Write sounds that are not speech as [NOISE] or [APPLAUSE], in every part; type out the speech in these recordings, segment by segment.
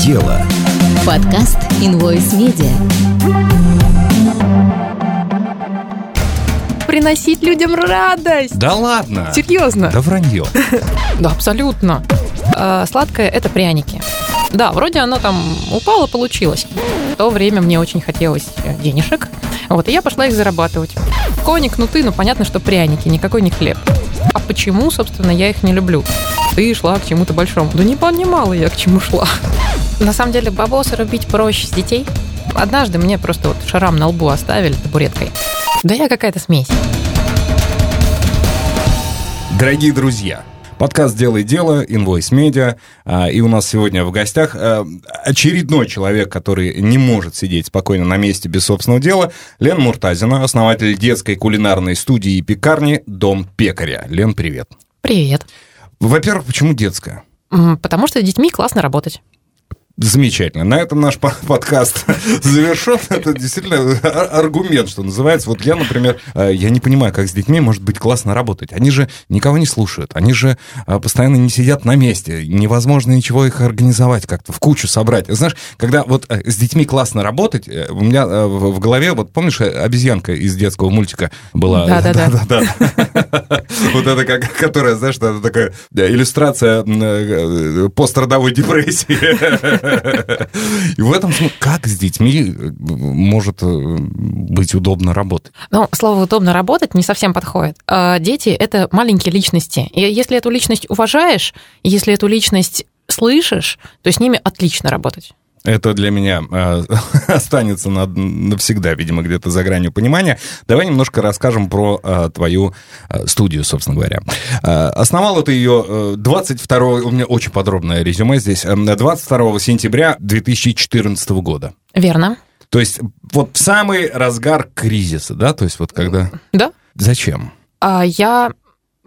дело». Подкаст Invoice Media. Приносить людям радость. Да ладно? Серьезно? Да вранье. [LAUGHS] Да, абсолютно. А, Сладкое – это пряники. Да, вроде оно там упало, получилось. В то время мне очень хотелось э, денежек. Вот, и я пошла их зарабатывать. Кони, кнуты, ну понятно, что пряники, никакой не хлеб. А почему, собственно, я их не люблю? Ты шла к чему-то большому. Да не понимала я, к чему шла. На самом деле, бабосы рубить проще с детей. Однажды мне просто вот шрам на лбу оставили табуреткой. Да я какая-то смесь. Дорогие друзья, подкаст «Делай дело», Invoice Media, а, и у нас сегодня в гостях а, очередной человек, который не может сидеть спокойно на месте без собственного дела, Лен Муртазина, основатель детской кулинарной студии и пекарни «Дом пекаря». Лен, привет. Привет. Во-первых, почему детская? Потому что с детьми классно работать. Замечательно. На этом наш по- подкаст [LAUGHS] завершен. Это действительно ар- аргумент, что называется. Вот я, например, э, я не понимаю, как с детьми может быть классно работать. Они же никого не слушают. Они же э, постоянно не сидят на месте. Невозможно ничего их организовать как-то, в кучу собрать. Знаешь, когда вот э, с детьми классно работать, у меня в голове, вот помнишь, обезьянка из детского мультика была? Да-да-да. [LAUGHS] [LAUGHS] Вот это как, которая, знаешь, это такая иллюстрация пострадовой депрессии. И в этом смысле, как с детьми э, может э, быть удобно работать? Ну, слово «удобно работать» не совсем подходит. А Дети — это маленькие личности. И если эту личность уважаешь, если эту личность слышишь, то с ними отлично работать. Это для меня э, [LAUGHS] останется на- навсегда, видимо, где-то за гранью понимания. Давай немножко расскажем про э, твою э, студию, собственно говоря. Э, основал ты ее э, 22... У меня очень подробное резюме здесь. э, 22 сентября 2014 года. Верно. То есть вот в самый разгар кризиса, да? То есть вот когда... Да. Зачем? А Я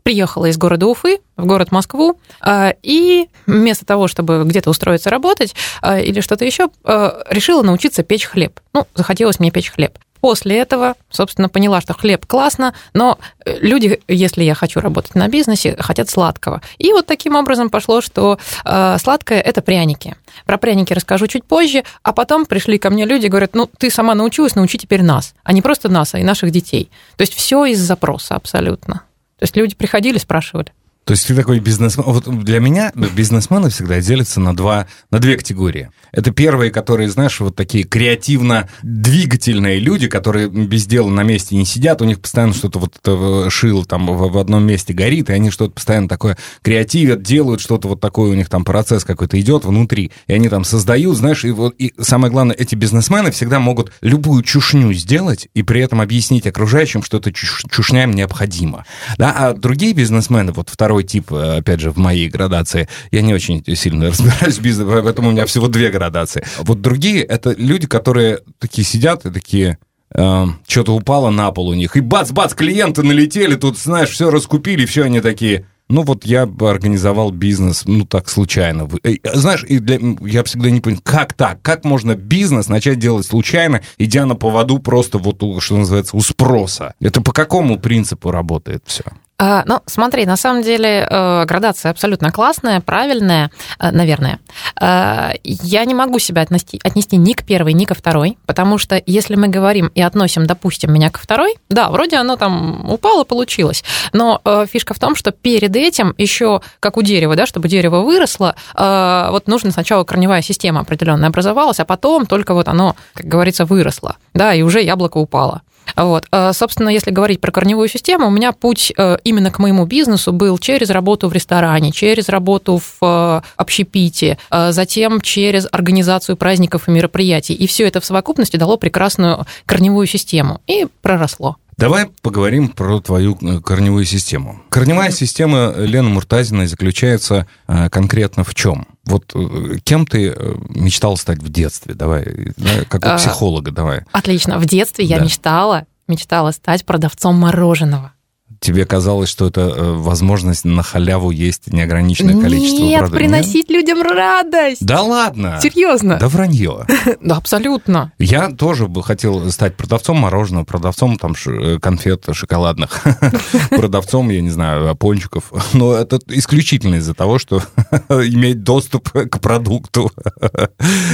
приехала из города Уфы в город Москву, а, и вместо того, чтобы где-то устроиться работать а, или что-то еще, а, решила научиться печь хлеб. Ну, захотелось мне печь хлеб. После этого, собственно, поняла, что хлеб классно, но э, люди, если я хочу работать на бизнесе, хотят сладкого. И вот таким образом пошло, что э, сладкое – это пряники. Про пряники расскажу чуть позже, а потом пришли ко мне люди говорят, ну, ты сама научилась, научи теперь нас. А не просто нас, а и наших детей. То есть все из запроса абсолютно. То есть люди приходили, спрашивали. То есть ты такой бизнесмен. Вот для меня бизнесмены всегда делятся на, два, на две категории. Это первые, которые, знаешь, вот такие креативно-двигательные люди, которые без дела на месте не сидят, у них постоянно что-то вот шило там в, одном месте горит, и они что-то постоянно такое креативят, делают что-то вот такое, у них там процесс какой-то идет внутри, и они там создают, знаешь, и вот и самое главное, эти бизнесмены всегда могут любую чушню сделать и при этом объяснить окружающим, что эта чуш- чушня им необходима. Да, а другие бизнесмены, вот второй тип, э, опять же, в моей градации, я не очень сильно [LAUGHS] разбираюсь в бизнесе, поэтому у меня всего две градации. Вот другие, это люди, которые такие сидят и такие, э, что-то упало на пол у них, и бац-бац, клиенты налетели, тут, знаешь, все раскупили, все они такие... Ну вот я организовал бизнес, ну так случайно. Э, Знаешь, и для- я всегда не понимаю, как так? Как можно бизнес начать делать случайно, идя на поводу просто вот, что называется, у спроса? Это по какому принципу работает все? А, ну, смотри, на самом деле э, градация абсолютно классная, правильная, э, наверное. Э, Я не могу себя отнести, отнести ни к первой, ни ко второй, потому что если мы говорим и относим, допустим, меня к второй, да, вроде оно там упало, получилось, но фишка в том, что перед этим еще, как у дерева, да, чтобы дерево выросло, вот нужно сначала корневая система определенная образовалась, а потом только вот оно, как говорится, выросло, да, и уже яблоко упало. Вот. А, Собственно, если говорить про корневую систему, у меня путь э, именно к моему бизнесу был через работу в ресторане, через работу в э, общепите, э, затем через организацию праздников и мероприятий. И все это в совокупности дало прекрасную корневую систему. И проросло. Давай поговорим про твою э, корневую систему. Корневая система Лены Муртазиной заключается э, конкретно в чем? Вот э, кем ты мечтал стать в детстве? Давай, да, как у А, психолога, давай. Отлично. В детстве я Да. мечтала, мечтала стать продавцом мороженого. Тебе казалось, что это э, возможность на халяву есть неограниченное количество Нет, продуктов? приносить людям радость. Да ладно! Серьезно? Да вранье. [LAUGHS] Да, абсолютно. Я тоже бы хотел стать продавцом мороженого, продавцом там э, конфет шоколадных, [LAUGHS] продавцом, я не знаю, пончиков. Но это исключительно из-за того, что [LAUGHS] иметь доступ к продукту.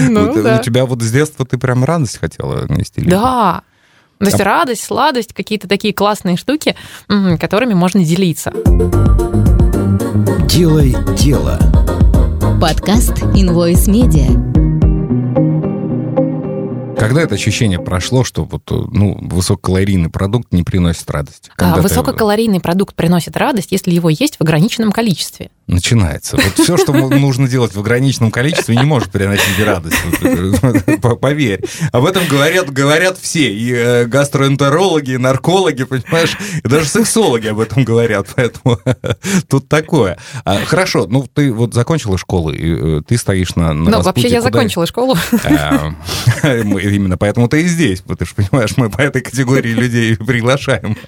Ну, э, да. У тебя вот с детства ты прям радость хотела нести? Да. То есть радость, сладость, какие-то такие классные штуки, которыми можно делиться. Делай дело. Подкаст Invoice Media. Когда это ощущение прошло, что вот, э, ну, высококалорийный продукт не приносит радости? А Когда ты- Высококалорийный продукт приносит радость, если его есть в ограниченном количестве. Начинается. Вот все, что нужно делать в ограниченном количестве, не может приносить радость. По- Поверь. Об этом говорят, говорят все. И э, гастроэнтерологи, и наркологи, понимаешь, и даже сексологи об этом говорят. Поэтому [LAUGHS] тут такое. А, Хорошо, ну ты вот закончила школу, и э, ты стоишь на, на Ну, вообще я закончила школу. А, Именно поэтому ты и здесь. Ты же понимаешь, мы по этой категории людей приглашаем. [LAUGHS]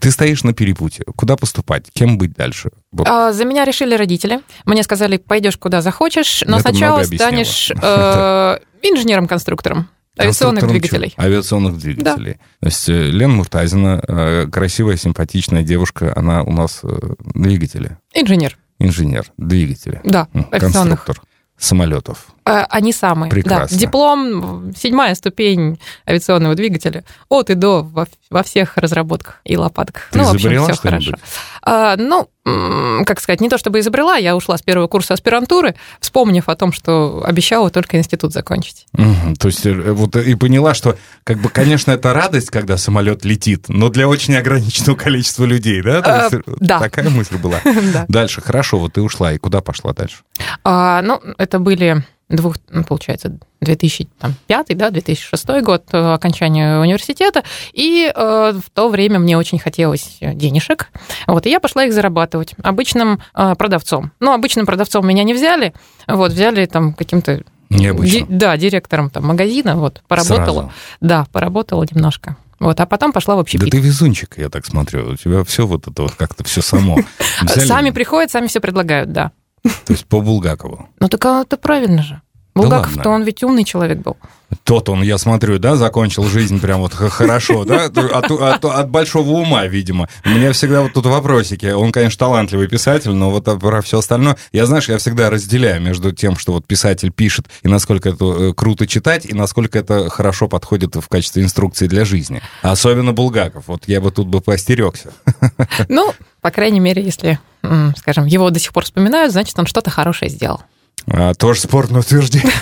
Ты стоишь на перепутье. Куда поступать? Кем быть дальше? Вот. А, За меня решили родители. Мне сказали, пойдешь куда захочешь, но Это сначала станешь [LAUGHS] э, инженером-конструктором авиационных двигателей. Авиационных двигателей. То есть э, Лена Муртазина, э, красивая, симпатичная девушка, она у нас э, двигатели. Инженер, Инженер двигателей. да, авиационных. Конструктор самолетов. Э, Они самые. Прекрасно. Да. Диплом, седьмая ступень авиационного двигателя. От и до во, во всех разработках и лопатках. Ты ну, в общем, все хорошо. А, ну, как сказать, не то чтобы изобрела, я ушла с первого курса аспирантуры, вспомнив о том, что обещала только институт закончить. Мгм. То есть э, вот э, и поняла, что, как бы, конечно, это радость, когда самолет летит, но для очень ограниченного количества людей, да? Э, есть, да. Такая мысль была. [LAUGHS] Да. Дальше, хорошо, вот ты ушла, и куда пошла дальше? А, ну, это были двух, ну, получается, 2005, да, 2006 год э, окончания университета, и э, в то время мне очень хотелось денежек, вот, и я пошла их зарабатывать обычным э, продавцом. Ну, обычным продавцом меня не взяли, вот, взяли там каким-то... Необычно. ди- да, директором там магазина, вот, поработала. Сразу. Да, поработала немножко. Вот, а потом пошла в Да ты везунчик, я так смотрю. У тебя все вот это вот как-то все само. [LAUGHS] Взяли, Сами приходят, сами все предлагают, да. [LAUGHS] То есть по Булгакову. Ну, так а это правильно же. Булгаков-то он ведь умный человек был. Тот он, я смотрю, да, закончил жизнь прям вот хорошо, да, [LAUGHS] от, от- от большого ума, видимо. У меня всегда вот тут вопросики. Он, конечно, талантливый писатель, но вот про все остальное... Я, знаешь, я всегда разделяю между тем, что вот писатель пишет, и насколько это э, круто читать, и насколько это хорошо подходит в качестве инструкции для жизни. Особенно Булгаков. Вот я бы тут бы поостерегся. Ну, по крайней мере, если, скажем, его до сих пор вспоминают, значит, он что-то хорошее сделал. А, тоже спорное утверждение.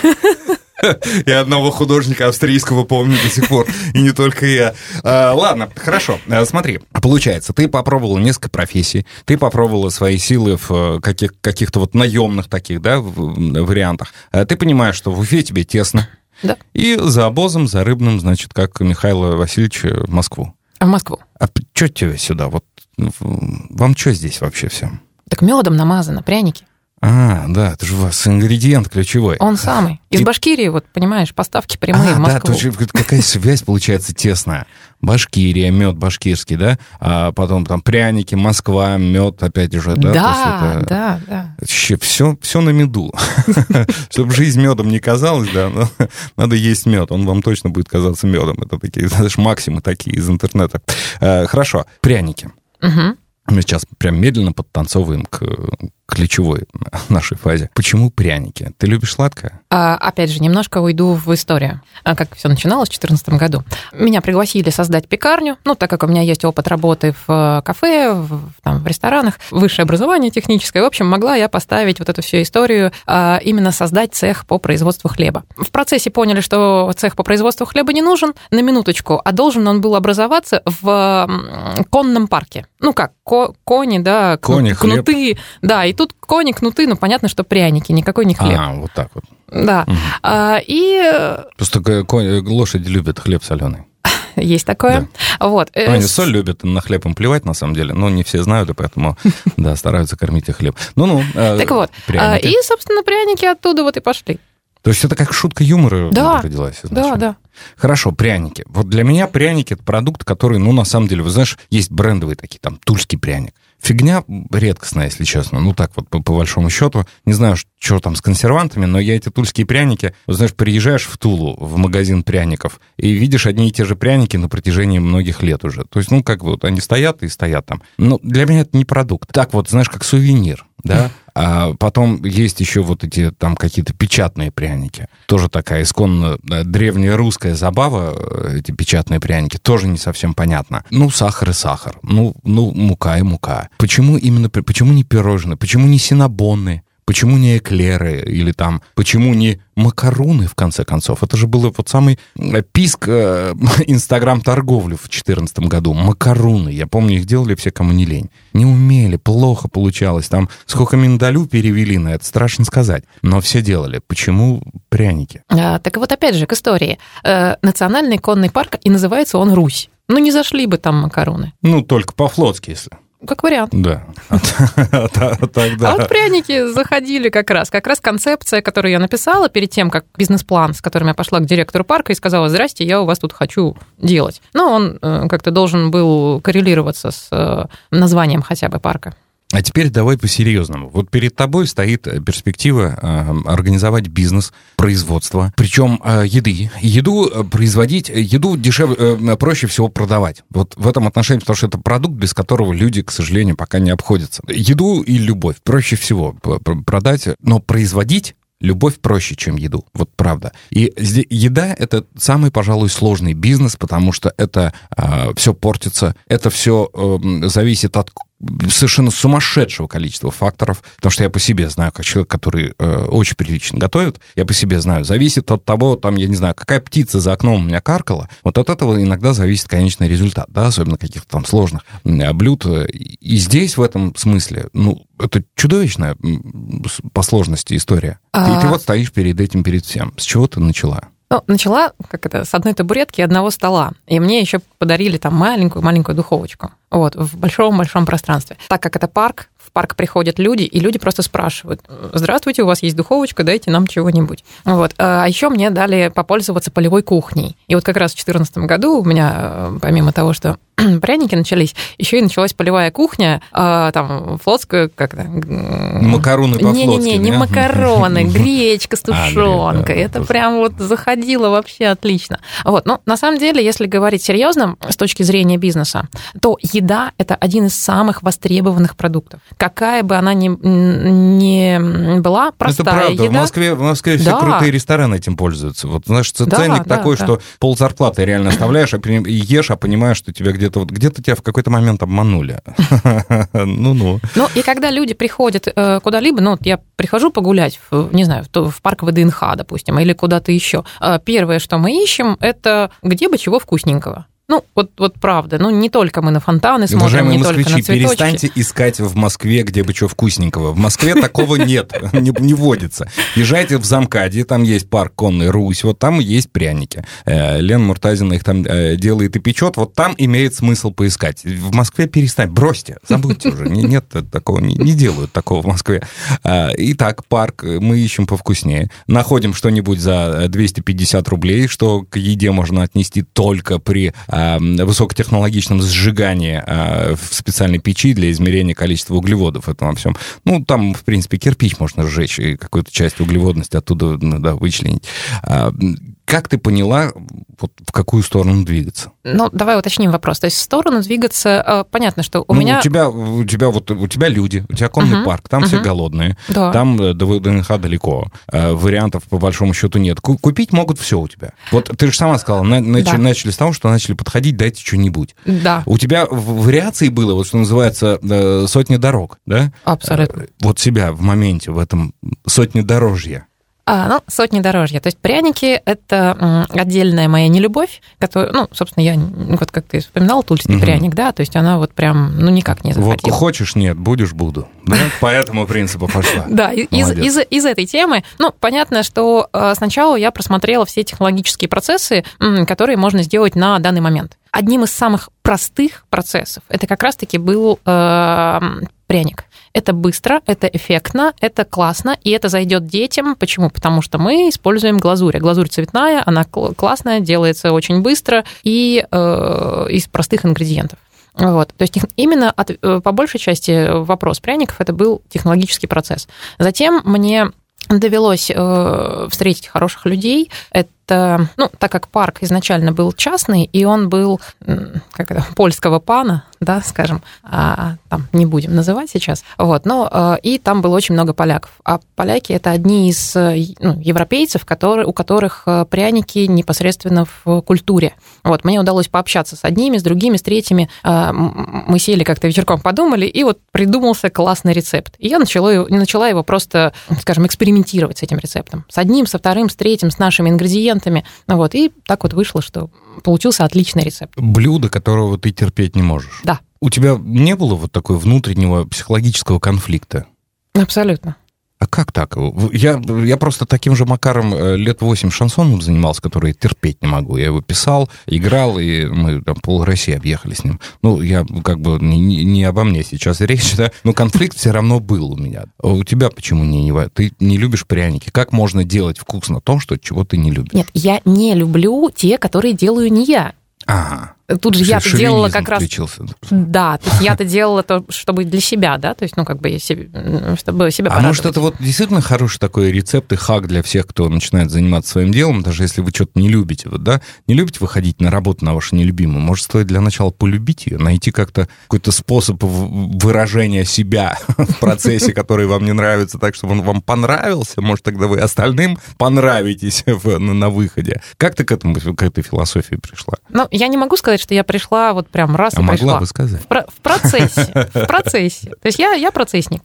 Я одного художника австрийского помню до сих пор, и не только я. А, ладно, хорошо. А, смотри, получается, ты попробовала несколько профессий, ты попробовала свои силы в э, каких- каких-то вот наемных таких, да, вариантах. А ты понимаешь, что в Уфе тебе тесно, Да. и за обозом, за рыбным, значит, как Михаила Васильевича в Москву. А в Москву. А что тебе сюда? Вот вам что здесь вообще всем? Так медом намазано, пряники. А, да, это же у вас ингредиент ключевой. Он самый. Из И- Башкирии, вот, понимаешь, поставки прямые а, в да, Москву. тут же какая связь получается тесная. Башкирия, мед башкирский, да, а потом там пряники, Москва, мед опять же, да. да, то это да, да. Вообще все, все на меду. [LAUGHS] Чтобы жизнь медом не казалась, да, надо есть мед. Он вам точно будет казаться медом. Это такие, знаешь, максимы такие из интернета. Э, Хорошо, пряники. Мгм. Мы сейчас прям медленно подтанцовываем к ключевой [LAUGHS] нашей фазе. Почему пряники? Ты любишь сладкое? А, опять же, немножко уйду в историю, а, как все начиналось в 2014 году. Меня пригласили создать пекарню, ну, так как у меня есть опыт работы в э, кафе, в, там, в ресторанах, высшее образование техническое. В общем, могла я поставить вот эту всю историю, а, именно создать цех по производству хлеба. В процессе поняли, что цех по производству хлеба не нужен, на минуточку, а должен он был образоваться в конном парке. Ну как, ко- кони, да, кну- Кони, хлеб. кнуты, да, и тут кони, кнуты, ну понятно, что пряники, никакой не хлеб. А, вот так вот. Да. Мгм. А, и э, Просто конь- лошади любят хлеб соленый. [LAUGHS] есть такое. Вот. Э, Они с- соль любят, на хлеб им плевать, на самом деле. Но не все знают, и поэтому, [LAUGHS] да, стараются кормить их хлеб. Ну-ну. э, Так вот. а. И, собственно, пряники оттуда вот и пошли. То есть это как шутка юмора Да, родилась Да, изначально? да. Хорошо, пряники. Вот для меня пряники это продукт, который, ну, на самом деле, вы знаешь, есть брендовые такие, там, тульский пряник. Фигня редкостная, если честно. Ну, так вот, по, по большому счету. Не знаю, что там с консервантами, но я эти тульские пряники... Вот, знаешь, приезжаешь в Тулу, в магазин пряников, и видишь одни и те же пряники на протяжении многих лет уже. То есть, ну, как вот, они стоят и стоят там. Но для меня это не продукт. Так вот, знаешь, как сувенир да, а потом есть еще вот эти там какие-то печатные пряники. Тоже такая исконно древняя русская забава, э, эти печатные пряники, тоже не совсем понятно. Ну, сахар и сахар, ну, ну мука и мука. Почему именно, почему не пирожные, почему не синабонны? Почему не эклеры или там, почему не макароны, в конце концов? Это же был вот самый э, писк э, [LAUGHS] инстаграм-торговли в 2014 году. Макароны. Я помню, их делали все, кому не лень. Не умели, плохо получалось. Там сколько миндалю перевели на это, страшно сказать. Но все делали. Почему пряники? А, так вот, опять же, к истории. Э, национальный конный парк, и называется он Русь. Ну, не зашли бы там макароны. Ну, только по-флотски, если. Как вариант. Да. [LAUGHS] А вот пряники заходили как раз. Как раз концепция, которую я написала перед тем, как бизнес-план, с которым я пошла к директору парка и сказала, здрасте, я у вас тут хочу делать. Но он э, как-то должен был коррелироваться с э, названием хотя бы парка. А теперь давай по-серьезному. Вот перед тобой стоит э, перспектива э, организовать бизнес, производство, причем э, еды. Еду э, производить, еду дешевле, э, проще всего продавать. Вот в этом отношении, потому что это продукт, без которого люди, к сожалению, пока не обходятся. Еду и любовь проще всего продать, но производить Любовь проще, чем еду. Вот правда. И еда — это самый, пожалуй, сложный бизнес, потому что это э, а, все портится, это все э, зависит от совершенно сумасшедшего количества факторов, потому что я по себе знаю, как человек, который э, очень прилично готовит, я по себе знаю, зависит от того, там, я не знаю, какая птица за окном у меня каркала, вот от этого иногда зависит конечный результат, да, особенно каких-то там сложных блюд. И здесь в этом смысле, ну, это чудовищная по сложности история. А... И ты вот стоишь перед этим, перед всем. С чего ты начала? Ну, начала, как это, с одной табуретки и одного стола. И мне еще подарили там маленькую-маленькую духовочку. Вот, в большом-большом пространстве. Так как это парк, в парк приходят люди, и люди просто спрашивают, здравствуйте, у вас есть духовочка, дайте нам чего-нибудь. Вот. А еще мне дали попользоваться полевой кухней. И вот как раз в 2014 году у меня, э, помимо того, что [CLEARS THROAT] пряники начались, еще и началась полевая кухня, а, там, флотская, как то Макароны по Не-не-не, не макароны, [LAUGHS] гречка с а, тушенкой. Это прям вот заходило вообще отлично. Вот, ну, на самом деле, если говорить серьезно, с точки зрения бизнеса, то еда – это один из самых востребованных продуктов какая бы она ни, ни была, простая Это правда. еда. В Москве, в Москве все да. крутые рестораны этим пользуются. Вот, знаешь, ценник да, такой, да, что пол зарплаты реально оставляешь, а ешь, а понимаешь, что тебя где-то вот где-то тебя в какой-то момент обманули. [LAUGHS] Ну-ну. Ну, и когда люди приходят э, куда-либо, ну, я прихожу погулять, не знаю, в парк ВДНХ, допустим, или куда-то еще, э, первое, что мы ищем, это где бы чего вкусненького. Ну, вот, вот правда. Ну, не только мы на фонтаны смотрим, Уважаемые не москвичи, только на цветочки. перестаньте искать в Москве, где бы что вкусненького. В Москве такого нет, [LAUGHS] не, водится. Езжайте в Замкаде, там есть парк конный Русь, вот там есть пряники. Э, Лена Муртазина их там э, делает и печет, вот там имеет смысл поискать. В Москве перестань, бросьте, забудьте уже. Нет такого, не, делают такого в Москве. Э, итак, парк мы ищем повкуснее. Находим что-нибудь за 250 рублей, что к еде можно отнести только при высокотехнологичном сжигании а, в специальной печи для измерения количества углеводов в этом всем. Ну, там, в принципе, кирпич можно сжечь и какую-то часть углеводности оттуда да, вычленить. Как ты поняла, вот в какую сторону двигаться? Ну, давай уточним вопрос. То есть в сторону двигаться, э, понятно, что у ну, меня... У тебя, у тебя вот, у тебя люди, у тебя конный uh-huh, парк, там uh-huh. все голодные, да. там э, до ВДНХ далеко, э, вариантов по большому счету нет. Купить могут все у тебя. Вот ты же сама сказала, начали, да. начали с того, что начали подходить, дайте что-нибудь. Да. У тебя вариаций было, вот что называется, сотни дорог, да? Абсолютно. Вот себя в моменте, в этом сотни дорожья. А, ну, сотни дорожья. То есть пряники – это отдельная моя нелюбовь, которую, ну, собственно, я, вот как ты вспоминал, тульский угу. пряник, да, то есть она вот прям, ну, никак не захотела. Вот хочешь – нет, будешь – буду. Да? По этому принципу пошла. Да, из, из, из этой темы, ну, понятно, что э, сначала я просмотрела все технологические процессы, которые можно сделать на данный момент. Одним из самых простых процессов это как раз-таки был э, пряник. Это быстро, это эффектно, это классно, и это зайдет детям. Почему? Потому что мы используем глазурь. А глазурь цветная, она классная, делается очень быстро и э, из простых ингредиентов. Вот. То есть именно от, э, по большей части вопрос пряников это был технологический процесс. Затем мне довелось э, встретить хороших людей. Это ну, так как парк изначально был частный, и он был, как это, [LAUGHS] польского пана, да, скажем, а, там не будем называть сейчас, вот, но а, и там было очень много поляков. А поляки это одни из ну, европейцев, которые, у которых э, пряники непосредственно в культуре. Вот, мне удалось пообщаться с одними, с другими, с третьими. Мы сели как-то вечерком, подумали, и вот придумался классный рецепт. И я начала, начала его просто, скажем, экспериментировать с этим рецептом. С одним, со вторым, с третьим, с нашими ингредиентами, ингредиентами. Вот, и так вот вышло, что получился отличный рецепт. Блюдо, которого ты терпеть не можешь. Да. У тебя не было вот такой внутреннего психологического конфликта? Абсолютно. А как так? Я, я просто таким же макаром э, лет восемь шансоном занимался, который терпеть не могу. Я его писал, играл, и мы там пол России объехали с ним. Ну, я как бы не, не обо мне сейчас [LAUGHS] речь, да? Но конфликт все равно был у меня. А у тебя почему не, не... Ты не любишь пряники. Как можно делать вкусно то, что, чего ты не любишь? Нет, я не люблю те, которые делаю не я. Ага. Тут же я-то делала как раз... Да, то есть я-то делала то, чтобы для себя, да, то есть, ну, как бы, себе, чтобы себя А может, это вот действительно хороший такой рецепт и хак для всех, кто начинает заниматься своим делом, даже если вы что-то не любите, вот, да, не любите выходить на работу на вашу нелюбимую, может, стоит для начала полюбить ее, найти как-то какой-то способ выражения себя [LAUGHS] в процессе, который вам не нравится, так, чтобы он вам понравился, может, тогда вы остальным понравитесь [LAUGHS] на выходе. Как ты к этому, к этой философии пришла? Ну, я не могу сказать, что я пришла вот прям раз а и пришла. могла бы сказать. В, в процессе, в процессе. То есть я, я процессник.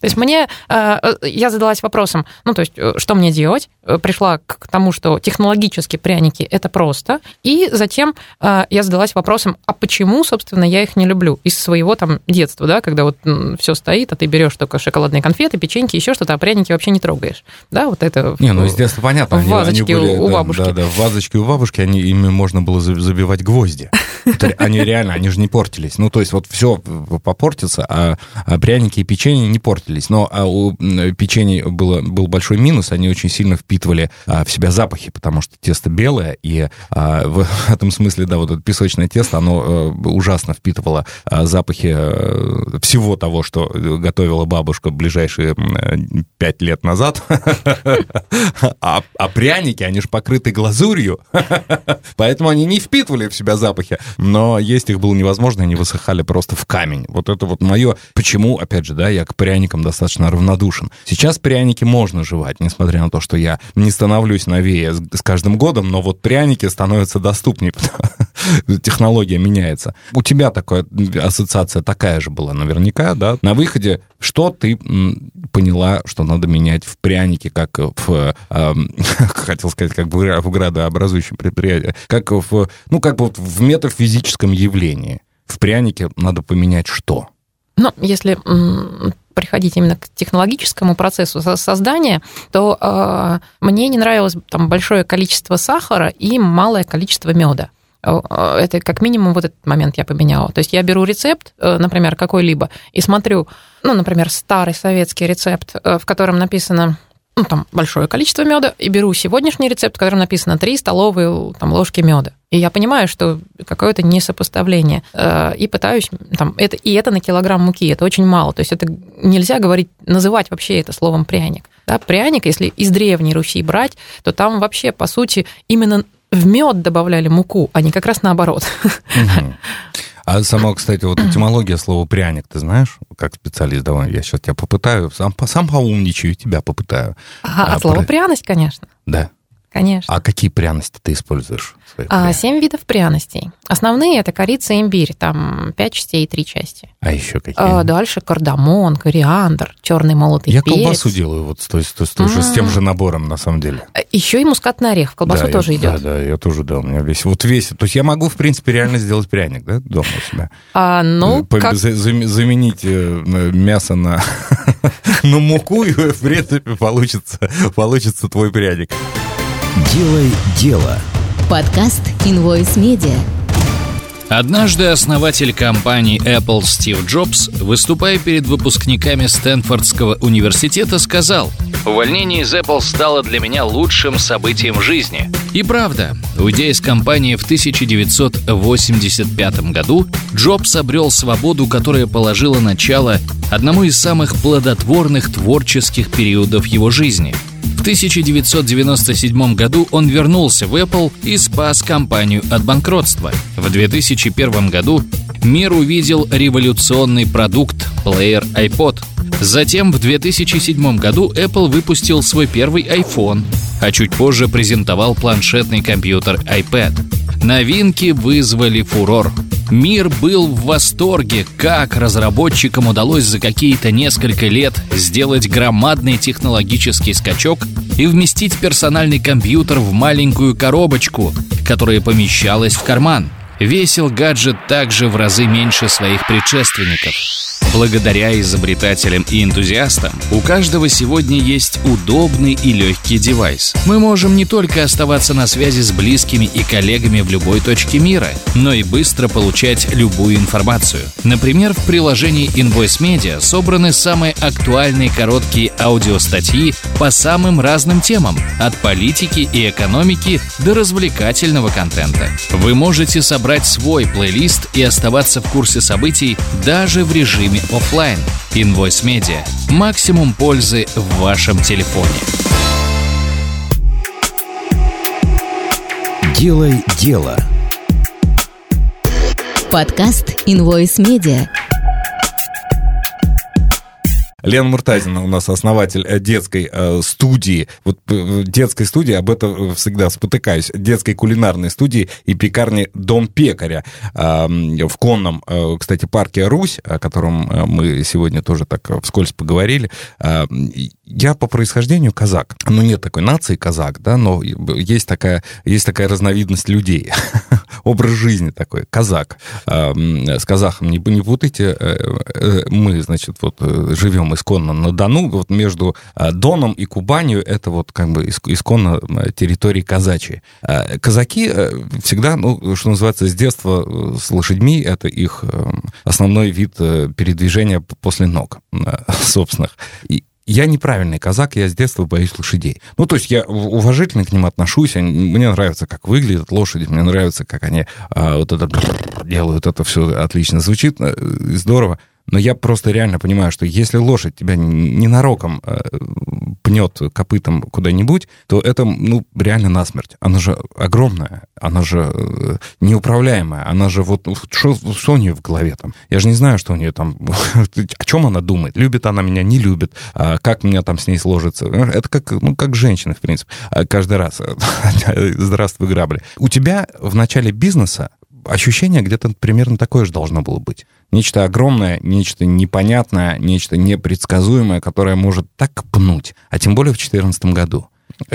То есть мне, э, э, я задалась вопросом, ну, то есть, э, что мне делать? Пришла к тому, что технологически пряники – это просто. И затем я задалась вопросом, а почему, собственно, я их не люблю? Из своего там детства, да, когда вот все стоит, а ты берешь только шоколадные конфеты, печеньки, еще что-то, а пряники вообще не трогаешь. Да, вот это... Не, ну, из детства понятно. В вазочке они были, у бабушки. Да, да, в вазочке у бабушки, они, ими можно было забивать гвозди. [LAUGHS] Они реально, они же не портились. Ну, то есть вот все попортится, а, а пряники и печенье не портились. Но а у печенья было, был большой минус, они очень сильно впитывали а, в себя запахи, потому что тесто белое, и а, в этом смысле, да, вот это песочное тесто, оно а, ужасно впитывало а, запахи а, всего того, что готовила бабушка ближайшие пять лет назад. А, а пряники, они же покрыты глазурью, поэтому они не впитывали в себя запахи, но есть их было невозможно, они высыхали просто в камень. Вот это вот мое... Почему, опять же, да, я к пряникам достаточно равнодушен. Сейчас пряники можно жевать, несмотря на то, что я не становлюсь новее с каждым годом, но вот пряники становятся доступнее. [LAUGHS] Технология меняется. У тебя такая ассоциация такая же была наверняка, да? На выходе что ты поняла, что надо менять в прянике, как в, [LAUGHS] э, хотел сказать, как в, градообразующем предприятии, как в, ну, как бы в метафизическом явлении. В прянике надо поменять что? Ну, если приходить именно к технологическому процессу создания, то э, мне не нравилось там большое количество сахара и малое количество меда. Э, это как минимум вот этот момент я поменяла. То есть я беру рецепт, э, например, какой-либо, и смотрю, ну, например, старый советский рецепт, э, в котором написано ну, там, большое количество меда, и беру сегодняшний рецепт, в котором написано 3 столовые там, ложки меда. И я понимаю, что какое-то несопоставление. Э, и пытаюсь, там, это, и это на килограмм муки, это очень мало. То есть это нельзя говорить, называть вообще это словом пряник. Да, пряник, если из Древней Руси брать, то там вообще, по сути, именно в мед добавляли муку, а не как раз наоборот. А сама, кстати, вот этимология слова пряник, ты знаешь, как специалист, давай я сейчас тебя попытаю, сам, сам поумничаю, тебя попытаю. Ага, а, а слово про... пряность, конечно. Да. Конечно. А какие пряности ты используешь? А, семь видов пряностей. Основные это корица и имбирь, там пять частей и три части. А еще какие? А, дальше кардамон, кориандр, черный молотый Я перец. Я колбасу делаю вот с, той, с, той, с, той, с тем же набором, на самом деле. А, еще и мускатный орех в колбасу да, тоже я, идет. Да, да, я тоже, да, у меня весь, вот весь, то есть я могу, в принципе, реально сделать пряник, да, дома у себя. А, ну, По, как... Заменить э, мясо на, [LAUGHS] на муку, и, в принципе, получится, получится твой пряник. Делай дело. Подкаст Invoice Media. Однажды основатель компании Apple Стив Джобс, выступая перед выпускниками Стэнфордского университета, сказал «Увольнение из Apple стало для меня лучшим событием жизни». И правда, уйдя из компании в 1985 году, Джобс обрел свободу, которая положила начало одному из самых плодотворных творческих периодов его жизни – 1997 году он вернулся в Apple и спас компанию от банкротства. В 2001 году мир увидел революционный продукт – плеер iPod. Затем в 2007 году Apple выпустил свой первый iPhone, а чуть позже презентовал планшетный компьютер iPad. Новинки вызвали фурор. Мир был в восторге, как разработчикам удалось за какие-то несколько лет сделать громадный технологический скачок и вместить персональный компьютер в маленькую коробочку, которая помещалась в карман. Весил гаджет также в разы меньше своих предшественников. Благодаря изобретателям и энтузиастам у каждого сегодня есть удобный и легкий девайс. Мы можем не только оставаться на связи с близкими и коллегами в любой точке мира, но и быстро получать любую информацию. Например, в приложении Invoice Media собраны самые актуальные короткие аудиостатьи по самым разным темам, от политики и экономики до развлекательного контента. Вы можете собрать свой плейлист и оставаться в курсе событий даже в режиме офлайн. Invoice Media. Максимум пользы в вашем телефоне. Делай дело. Подкаст Invoice Media. Лена Муртазина у нас основатель э, детской э, студии. Вот э, детской студии, об этом всегда спотыкаюсь. Детской кулинарной студии и пекарни «Дом пекаря» в конном, кстати, парке «Русь», о котором мы сегодня тоже так вскользь поговорили. Я по происхождению казак. Ну, нет такой нации казак, да, но есть такая, есть такая разновидность людей. [LAUGHS] Образ жизни такой, казак. Э, с казахом не, не путайте. Э, э, мы, значит, вот живем исконно на Дону, вот между а, Доном и Кубанью это вот как бы исконно территории казачьи. А, казаки э, всегда, ну, что называется, с детства э, с лошадьми, это их э, основной вид передвижения после ног [LAUGHS] собственных. И я неправильный казак, я с детства боюсь лошадей. Ну, то есть я уважительно к ним отношусь, мне нравится, как выглядят лошади, мне нравится, как они а, вот это делают, это все отлично звучит, здорово. Но я просто реально понимаю, что если лошадь тебя ненароком э, пнет копытом куда-нибудь, то это, ну, реально насмерть. Она же огромная, она же э, неуправляемая, она же вот... Что, что у нее в голове там? Я же не знаю, что у нее там... [LAUGHS] О чем она думает? Любит она меня, не любит? А как меня там с ней сложится? Это как, ну, как женщина, в принципе. А каждый раз. [LAUGHS] Здравствуй, грабли. У тебя в начале бизнеса ощущение где-то примерно такое же должно было быть. Нечто огромное, нечто непонятное, нечто непредсказуемое, которое может так пнуть, а тем более в 2014 году.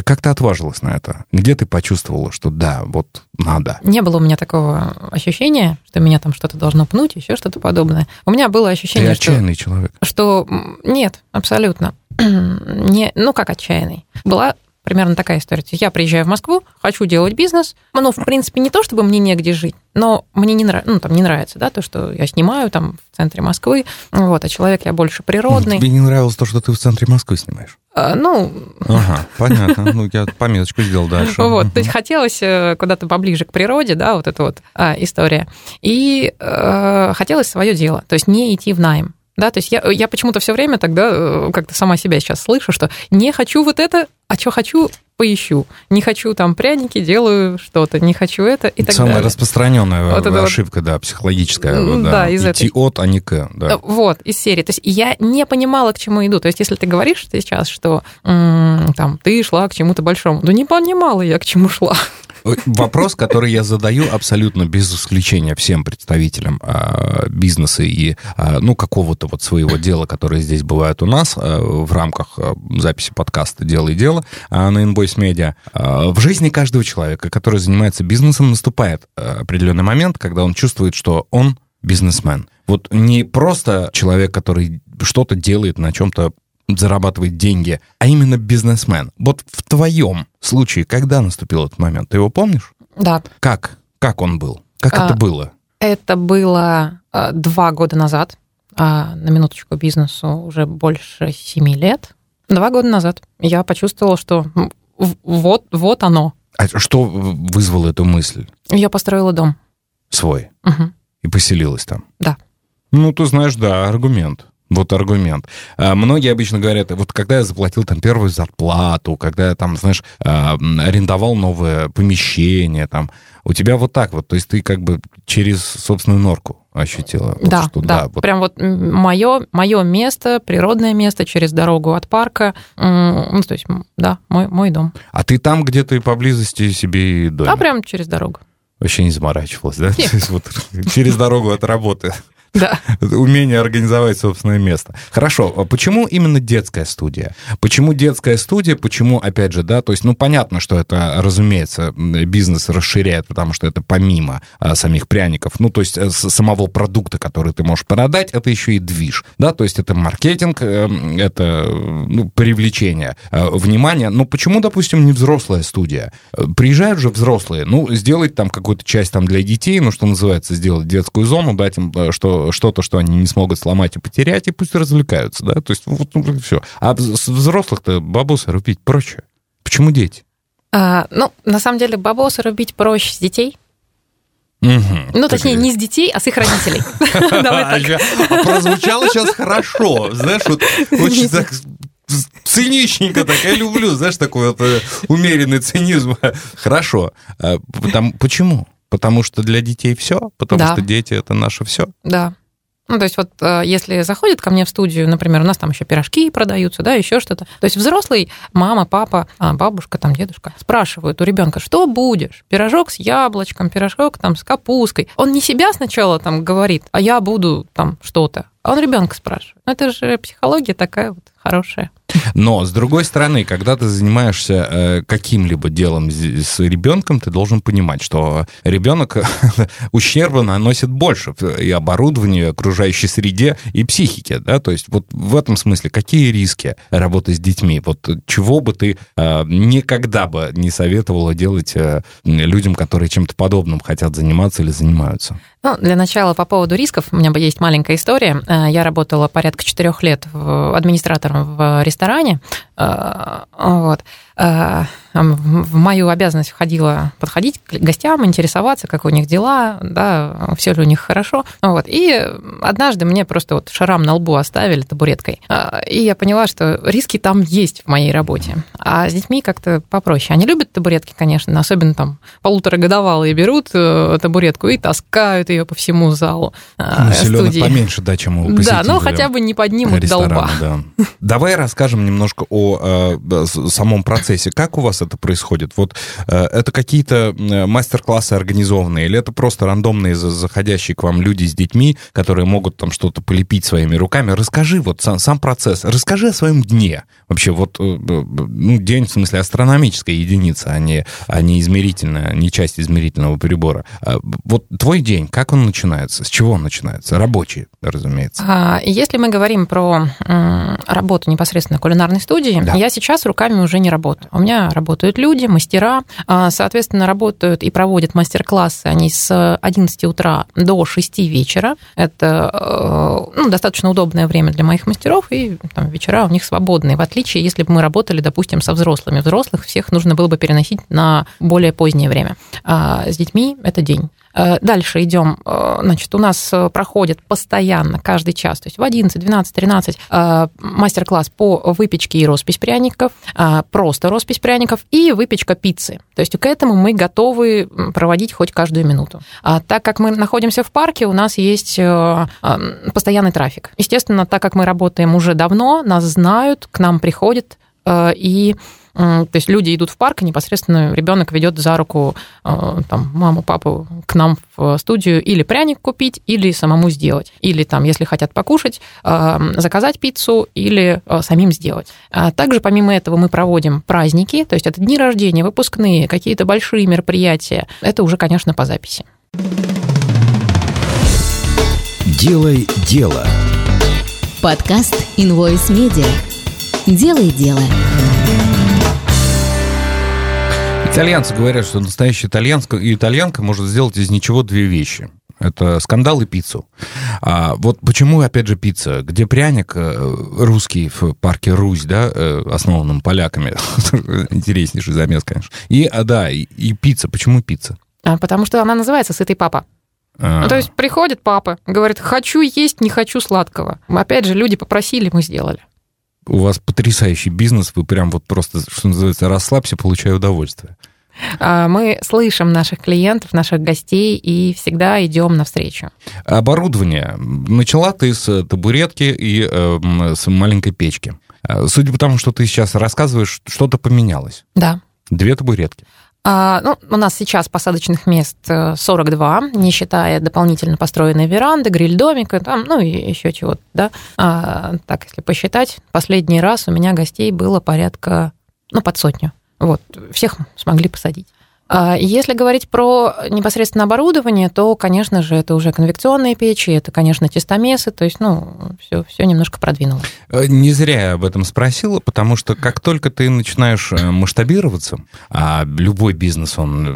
Как ты отважилась на это? Где ты почувствовала, что да, вот надо? Не было у меня такого ощущения, что меня там что-то должно пнуть, еще что-то подобное. У меня было ощущение, ты отчаянный что, человек. Что нет, абсолютно. [CLEARS THROAT] Не, ну как отчаянный. Была примерно такая история. Я приезжаю в Москву, хочу делать бизнес, ну, в принципе, не то, чтобы мне негде жить, но мне не, нрав... ну, там, не нравится, да, то, что я снимаю там в центре Москвы, вот, а человек я больше природный. Тебе не нравилось то, что ты в центре Москвы снимаешь? А, ну... Ага, понятно. Ну, я пометочку сделал дальше. [LAUGHS] Вот, то есть хотелось э, куда-то поближе к природе, да, вот эта вот а, история. И э, хотелось свое дело, то есть не идти в найм. Да, то есть я, я почему-то все время тогда э, как-то сама себя сейчас слышу, что не хочу вот это, а что хочу, поищу. Не хочу там пряники, делаю что-то, не хочу это и так Самая далее. распространенная вот ошибка, вот... да, психологическая. Да, да из Идти этой... от, а не к. Да. Вот, из серии. То есть я не понимала, к чему иду. То есть если ты говоришь сейчас, что м- там ты шла к чему-то большому, да не понимала я, к чему шла. Вопрос, который я задаю абсолютно без исключения всем представителям а, бизнеса и, а, ну, какого-то вот своего дела, которое здесь бывает у нас а, в рамках записи подкаста «Дело и дело» на Invoice Media. В жизни каждого человека, который занимается бизнесом, наступает определенный момент, когда он чувствует, что он бизнесмен. Вот не просто человек, который что-то делает на чем-то зарабатывает деньги, а именно бизнесмен. Вот в твоем случае, когда наступил этот момент? Ты его помнишь? Да. Как? Как он был? Как а, это было? Это было э, два года назад. А на минуточку бизнесу уже больше семи лет. Два года назад я почувствовала, что вот, вот оно. А что вызвало эту мысль? Я построила дом. Свой? Угу. И поселилась там? Да. Ну, ты знаешь, да, аргумент. Вот аргумент. А, многие обычно говорят, вот когда я заплатил там первую зарплату, когда я там, знаешь, а, арендовал новое помещение, там, у тебя вот так вот, то есть ты как бы через собственную норку ощутила. Да, вот, что, да, да вот. прям вот мое, мое место, природное место через дорогу от парка, ну, то есть, да, мой, мой дом. А ты там где-то и поблизости себе и дом? Да, прям через дорогу. Вообще не заморачивалась, да? Нет. Вот, через дорогу от работы. Да. [LAUGHS] Умение организовать собственное место. Хорошо, а почему именно детская студия? Почему детская студия? Почему, опять же, да, то есть, ну, понятно, что это, разумеется, бизнес расширяет, потому что это помимо а, самих пряников, ну, то есть э, самого продукта, который ты можешь продать, это еще и движ, да, то есть это маркетинг, э, это ну, привлечение э, внимания. Но почему, допустим, не взрослая студия? Приезжают же взрослые, ну, сделать там какую-то часть там для детей, ну, что называется, сделать детскую зону, дать им, что что-то, что они не смогут сломать и потерять, и пусть развлекаются, да, то есть вот ну, все. А взрослых-то бабосы рубить проще. Почему дети? А, ну, на самом деле, бабосы рубить проще с детей, Угу, ну, точнее, не с детей, а с их родителей. [LAUGHS] А прозвучало сейчас хорошо. Знаешь, вот очень так циничненько так, я люблю, знаешь, такой вот э, умеренный цинизм. [LAUGHS] Хорошо. А, почему? Потому что для детей все, потому да. что дети это наше все. Да. Ну, то есть вот э, если заходит ко мне в студию, например, у нас там еще пирожки продаются, да, еще что-то. То есть взрослый, мама, папа, а, бабушка, там, дедушка, спрашивают у ребенка, что будешь? Пирожок с яблочком, пирожок там с капусткой. Он не себя сначала там говорит, а я буду там что-то. А он ребенка спрашивает. Ну, это же психология такая вот хорошая. Но, с другой стороны, когда ты занимаешься э, каким-либо делом с ребенком, ты должен понимать, что ребенок [LAUGHS] ущерба наносит больше и оборудованию, окружающей среде, и психике, да, то есть вот в этом смысле какие риски работы с детьми? Вот чего бы ты э, никогда бы не советовала делать э, людям, которые чем-то подобным хотят заниматься или занимаются? Ну, для начала по поводу рисков, у меня бы есть маленькая история. Я работала порядка четырех лет администратором в ресторане. Э, вот. Э, в мою обязанность входило подходить к гостям, интересоваться, как у них дела, да, все ли у них хорошо. Вот. И однажды мне просто вот шарам на лбу оставили табуреткой. Э, и я поняла, что риски там есть в моей работе. А с детьми как-то попроще. Они любят табуретки, конечно, особенно там полуторагодовалые берут табуретку и таскают ее по всему залу ну, студии. поменьше, да, чем у. Да, ну хотя бы не поднимут до лба. Да. Давай расскажем немножко о э, самом процессе. Как у вас это происходит? Вот э, это какие-то мастер-классы организованные, или это просто рандомные заходящие к вам люди с детьми, которые могут там что-то полепить своими руками? Расскажи вот сам, сам процесс, расскажи о своем дне. Вообще вот, э, ну, день, в смысле, астрономическая единица, а не, а не измерительная, не часть измерительного прибора. А вот твой день, как он начинается? С чего он начинается? Рабочий, разумеется. А, если мы говорим про работу непосредственно кулинарной студии, да. я сейчас руками уже не работаю. У меня работают люди, мастера, а, соответственно, работают и проводят мастер-классы они с 11 утра до 6 вечера. Это э, ну, достаточно удобное время для моих мастеров, и там, вечера у них свободные, в отличие, если бы мы работали, допустим, со взрослыми. Взрослых всех нужно было бы переносить на более позднее время. А с детьми это день. Э, дальше идем. Э, значит, у нас э, проходит постоянно, каждый час, то есть в 11, 12, 13 мастер-класс по выпечке и роспись пряников, просто роспись пряников и выпечка пиццы. То есть к этому мы готовы проводить хоть каждую минуту. А так как мы находимся в парке, у нас есть постоянный трафик. Естественно, так как мы работаем уже давно, нас знают, к нам приходят и то есть люди идут в парк, и непосредственно ребенок ведет за руку э, там, маму, папу к нам в студию или пряник купить, или самому сделать. Или там, если хотят покушать, э, заказать пиццу или э, самим сделать. А также помимо этого мы проводим праздники, то есть это дни рождения, выпускные, какие-то большие мероприятия. Это уже, конечно, по записи. Делай дело. Подкаст Invoice Media. Делай дело. Итальянцы говорят, что настоящая итальянка, итальянка может сделать из ничего две вещи. Это скандал и пиццу. А вот почему, опять же, пицца? Где пряник э, русский в парке Русь, да, э, основанном поляками? [LAUGHS] Интереснейший замес, конечно. И, а, да, и, и пицца. Почему пицца? А, потому что она называется «Сытый папа». А, Ну, то есть приходит папа, говорит, хочу есть, не хочу сладкого. Опять же, люди попросили, мы сделали. У вас потрясающий бизнес, вы прям вот просто, что называется, расслабься, получай удовольствие. А, Мы слышим наших клиентов, наших гостей и всегда идем навстречу. Оборудование. Начала ты с табуретки и э, с маленькой печки. Э, Судя по тому, что ты сейчас рассказываешь, что-то поменялось. Да. Две табуретки. А, ну, у нас сейчас посадочных мест э, 42, не считая дополнительно построенной веранды, гриль-домика, там, ну и еще чего-то, да. А, так, если посчитать, последний раз у меня гостей было порядка, ну, под сотню. Вот, всех смогли посадить. А Если говорить про непосредственно оборудование, то, конечно же, это уже конвекционные печи, это, конечно, тестомесы, то есть, ну, все, все немножко продвинулось. Э, Не зря я об этом спросила, потому что как только ты начинаешь э, масштабироваться, а любой бизнес, он,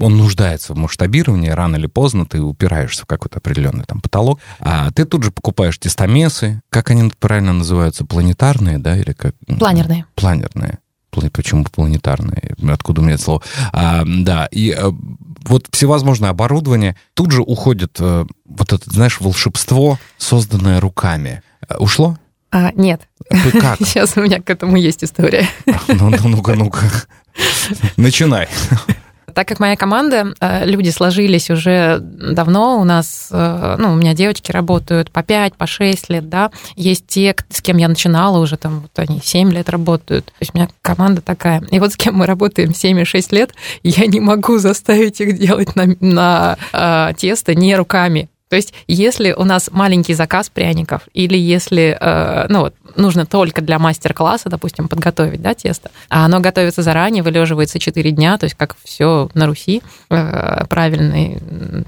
э, он нуждается в масштабировании, рано или поздно ты упираешься в какой-то определенный там потолок, а ты тут же покупаешь тестомесы, как они правильно называются, планетарные, да, или как? Планерные. Планерные. Почему планетарные? Откуда у меня это слово? А, да, и э, вот всевозможное оборудование. Тут же уходит э, вот это, знаешь, волшебство, созданное руками. Э, Ушло? А, нет, Как? [LAUGHS] сейчас у меня к этому есть история. Ну, ну, ну-ка, ну-ка. [LAUGHS] Начинай. Так как моя команда, э, люди сложились уже давно, у нас, э, ну, у меня девочки работают по 5, по 6 лет, да, есть те, с кем я начинала уже, там, вот они 7 лет работают, то есть у меня команда такая. И вот с кем мы работаем 7 и 6 лет, я не могу заставить их делать на, на э, тесто не руками. То есть, если у нас маленький заказ пряников, или если, э, ну вот, нужно только для мастер-класса, допустим, подготовить, да, тесто, а оно готовится заранее, вылеживается 4 дня, то есть как все на Руси, э, правильный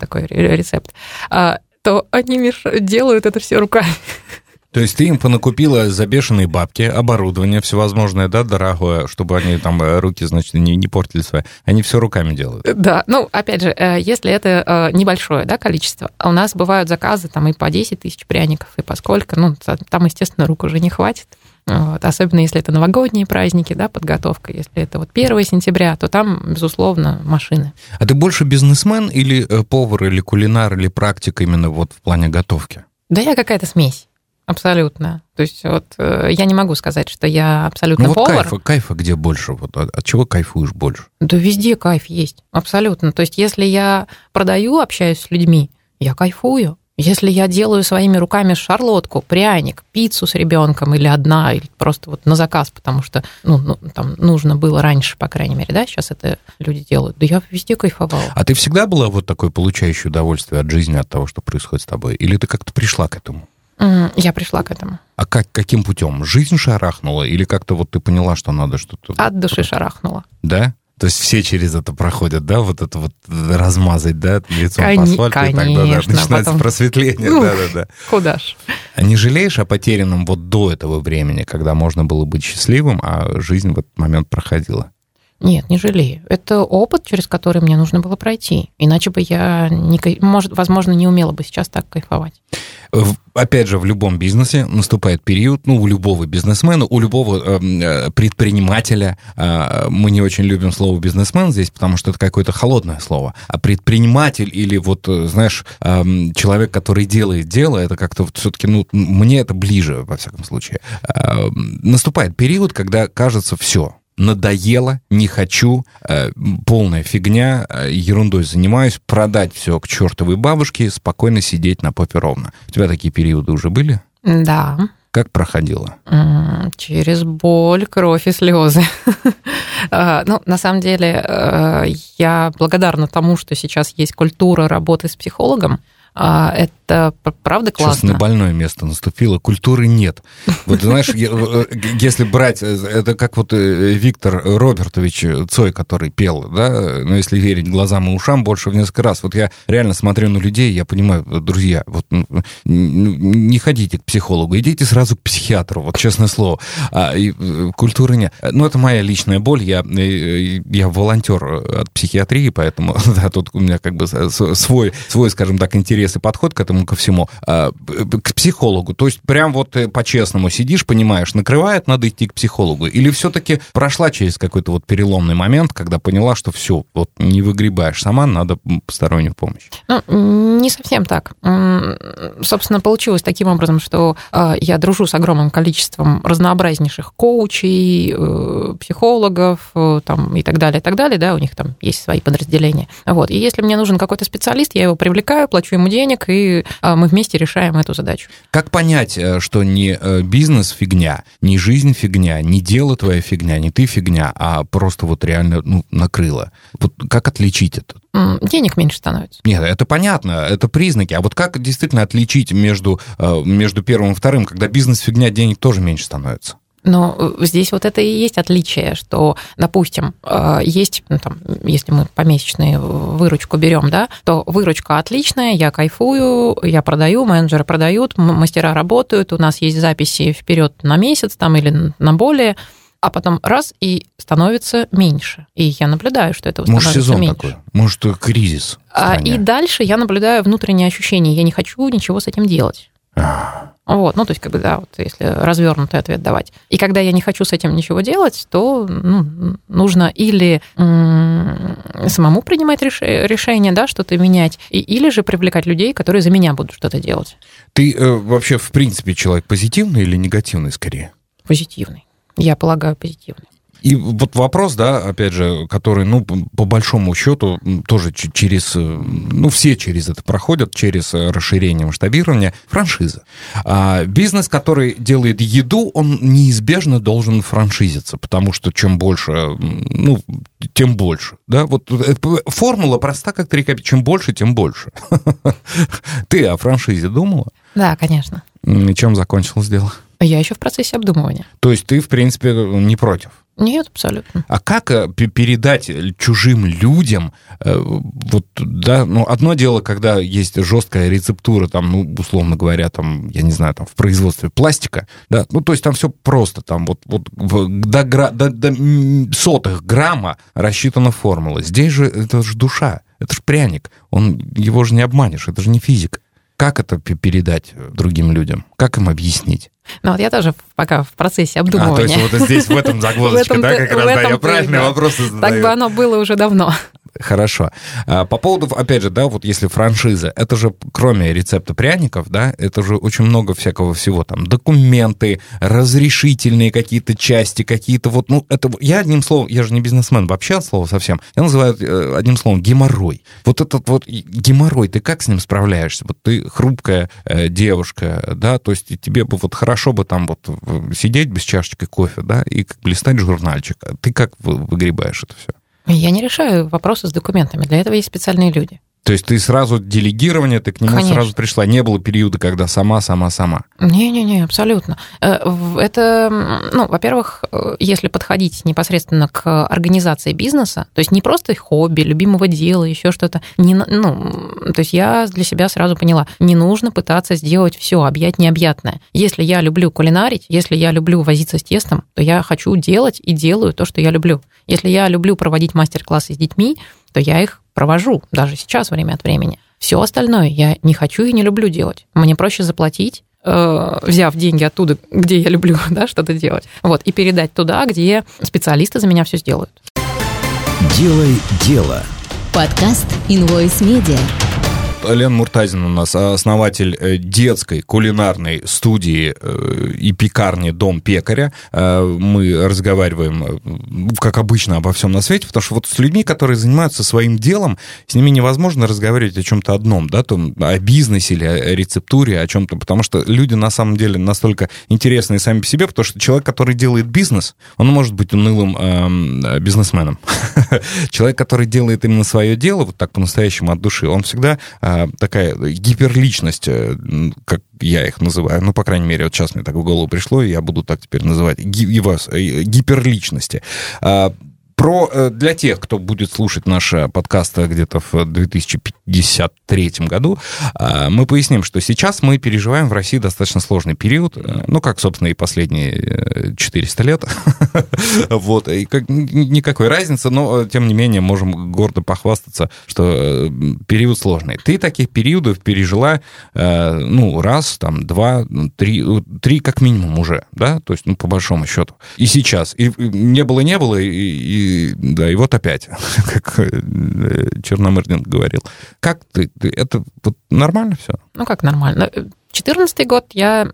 такой ре- рецепт, а, то они делают это все руками. То есть ты им понакупила за бешеные бабки оборудование всевозможное, да, дорогое, чтобы они там э, руки, значит, не, не портили свои. Они все руками делают. Да, ну, опять же, э, если это э, небольшое да, количество, а у нас бывают заказы там и по 10 тысяч пряников, и по сколько, ну, та- там, естественно, рук уже не хватит. Вот, особенно если это новогодние праздники, да, подготовка. Если это вот 1 сентября, то там, безусловно, машины. А ты больше бизнесмен или повар, или кулинар, или практик именно вот в плане готовки? Да я какая-то смесь. Абсолютно. То есть вот э, я не могу сказать, что я абсолютно Ну вот повар. кайфа, кайфа где больше? Вот от, от чего кайфуешь больше? Да везде кайф есть, абсолютно. То есть если я продаю, общаюсь с людьми, я кайфую. Если я делаю своими руками шарлотку, пряник, пиццу с ребенком или одна, или просто вот на заказ, потому что ну, ну, там нужно было раньше, по крайней мере, да, сейчас это люди делают. Да я везде кайфовала. А ты всегда была вот такой получающей удовольствие от жизни, от того, что происходит с тобой? Или ты как-то пришла к этому? Я пришла к этому. А как, каким путем? Жизнь шарахнула? Или как-то вот ты поняла, что надо что-то... От души шарахнула. Да? То есть все через это проходят, да? Вот это вот размазать, да, лицом Кони- по асфальту, и тогда да, конечно, начинается потом- просветление. Ну. Да-да-да. Куда ж? А не жалеешь о потерянном вот до этого времени, когда можно было быть счастливым, а жизнь в этот момент проходила? Нет, не жалею. Это опыт, через который мне нужно было пройти. Иначе бы я, не, может, возможно, не умела бы сейчас так кайфовать. Опять же, в любом бизнесе наступает период, ну, у любого бизнесмена, у любого эм, э, предпринимателя, э, мы не очень любим слово бизнесмен здесь, потому что это какое-то холодное слово, а предприниматель или вот, э, знаешь, эм, человек, который делает дело, это как-то вот все-таки, ну, мне это ближе, во всяком случае. Эм, Наступает период, когда кажется все, надоело, не хочу, э, полная фигня, э, ерундой занимаюсь, продать все к чертовой бабушке, спокойно сидеть на попе ровно. У тебя такие периоды уже были? Да, Как проходило? Через боль, кровь и слезы. А, [LAUGHS] Ну, на самом деле, э, я благодарна тому, что сейчас есть культура работы с психологом. А, Это правда классно. Сейчас на больное место наступило. Культуры нет. Вот знаешь, э, если брать, э, это как вот Виктор Робертович Цой, который пел, да, но если верить глазам и ушам, больше в несколько раз. Вот я реально смотрю на людей, я понимаю, друзья, вот не ходите к психологу, идите сразу к психиатру, вот честное слово. А, и, культуры нет. Ну, это моя личная боль. Я, я волонтер от психиатрии, поэтому [LAUGHS] да, тут у меня как бы свой, свой, скажем так, интерес и подход к этому ко всему. А, к психологу. То есть прям вот э, по-честному сидишь, понимаешь, накрывает, надо идти к психологу. Или все-таки прошла через какой-то вот переломный момент, когда поняла, что все, вот не выгребаешь сама, надо постороннюю помощь? Ну, не совсем так. Собственно, получилось таким образом, что а, я дружу с огромным количеством разнообразнейших коучей, э, психологов э, там, и так далее, и так далее, да, у них там есть свои подразделения. Вот. И если мне нужен какой-то специалист, я его привлекаю, плачу ему денег, и а, мы вместе решаем эту задачу. Как понять, э, что не бизнес фигня, не жизнь фигня, не дело твоя фигня, не ты фигня, а просто вот реально ну, накрыло? Вот как отличить это? денег меньше становится. Нет, это понятно, это признаки. А вот как действительно отличить между, между первым и вторым, когда бизнес фигня, денег тоже меньше становится? Но э, здесь вот это и есть отличие, что, допустим, э, есть, ну, там, если мы помесячную выручку берем, да, то выручка отличная, я кайфую, я продаю, менеджеры продают, мастера работают, у нас есть записи вперед на месяц там или на более, а потом раз и становится меньше. И я наблюдаю, что это становится Может, сезон меньше. такой, может, кризис. А, и дальше я наблюдаю внутреннее ощущение, я не хочу ничего с этим делать. Вот, ну, то есть, как бы, да, вот если развернутый ответ давать. И когда я не хочу с этим ничего делать, то ну, нужно или самому принимать реш... решение, да, что-то менять, и, или же привлекать людей, которые за меня будут что-то делать. Ты э, вообще, в принципе, человек позитивный или негативный скорее? Позитивный. Я полагаю, позитивный. И вот вопрос, да, опять же, который, ну, по большому счету, тоже через, э, ну, все через это проходят, через э, расширение масштабирования, франшиза. А бизнес, который делает еду, он неизбежно должен франшизиться, потому что чем больше, ну, тем больше, да, вот э, формула проста, как три копейки, чем больше, тем больше. [LAUGHS] Ты о франшизе думала? Да, конечно. И чем закончилось дело? Я еще в процессе обдумывания. То есть ты, в принципе, не против? Нет, абсолютно. А как э, передать чужим людям, э, вот, да, ну, одно дело, когда есть жесткая рецептура, там, ну, условно говоря, там, я не знаю, там, в производстве пластика, да, ну, то есть там все просто, там, вот, вот до, гра, до, до сотых грамма рассчитана формула. Здесь же это же душа, это же пряник, он, его же не обманешь, это же не физика. Как это передать другим людям? Как им объяснить? Ну вот я тоже пока в процессе обдумывания. А, то есть вот здесь в этом [LAUGHS] загвоздочка, да, как раз, да, я правильный вопрос задаю. Так бы оно было уже давно. Хорошо. А, по поводу, опять же, да, вот если франшиза, это же кроме рецепта пряников, да, это же очень много всякого всего, там, документы, разрешительные какие-то части, какие-то вот, ну, это, я одним словом, я же не бизнесмен вообще от слова совсем, я называю э, одним словом геморрой. Вот этот вот геморрой, ты как с ним справляешься? Вот ты хрупкая э, девушка, да, то есть тебе бы вот хорошо бы там вот сидеть без чашечки кофе, да, и как листать журнальчик. А ты как выгребаешь это все? Я не решаю вопросы с документами. Для этого есть специальные люди. То есть ты сразу делегирование, ты к нему Конечно. сразу пришла. Не было периода, когда сама, сама, сама. Не-не-не, абсолютно. Э, это, ну, во-первых, э, если подходить непосредственно к организации бизнеса, то есть не просто хобби, любимого дела, еще что-то, не, ну, то есть я для себя сразу поняла, не нужно пытаться сделать все, объять необъятное. Если я люблю кулинарить, если я люблю возиться с тестом, то я хочу делать и делаю то, что я люблю. Если я люблю проводить мастер-классы с детьми, то я их провожу, даже сейчас время от времени. Все остальное я не хочу и не люблю делать. Мне проще заплатить, э, взяв деньги оттуда, где я люблю [LAUGHS] да, что-то делать, вот, и передать туда, где специалисты за меня все сделают. Делай дело. Подкаст Invoice Media. Лен Муртазин у нас, основатель э, детской кулинарной студии э, и пекарни «Дом пекаря». Э, мы разговариваем, как обычно, обо всем на свете, потому что вот с людьми, которые занимаются своим делом, с ними невозможно разговаривать о чем-то одном, да, там, о бизнесе или о рецептуре, о чем-то, потому что люди на самом деле настолько интересные сами по себе, потому что человек, который делает бизнес, он может быть унылым э, бизнесменом. [LAUGHS] Человек, который делает именно свое дело, вот так по-настоящему от души, он всегда а, такая гиперличность, э, как я их называю, ну, по крайней мере, вот сейчас мне так в голову пришло, и я буду так теперь называть, ги, вас, э, гиперличности. А, про, э, для тех, кто будет слушать наши подкасты где-то в 2053 году, а, мы поясним, что сейчас мы переживаем в России достаточно сложный период, э, ну, как, собственно, и последние 400 э, лет. [LAUGHS] вот, и как, никакой разницы, но, тем не менее, можем гордо похвастаться, что период сложный. Ты таких периодов пережила, ну, раз, там, два, три, три как минимум уже, да, то есть, ну, по большому счету. И сейчас. И не было, не было, и, и да, и вот опять, [LAUGHS] как э, Черномырдин говорил. Как ты, ты это вот нормально все? Ну, как нормально? 2014 год я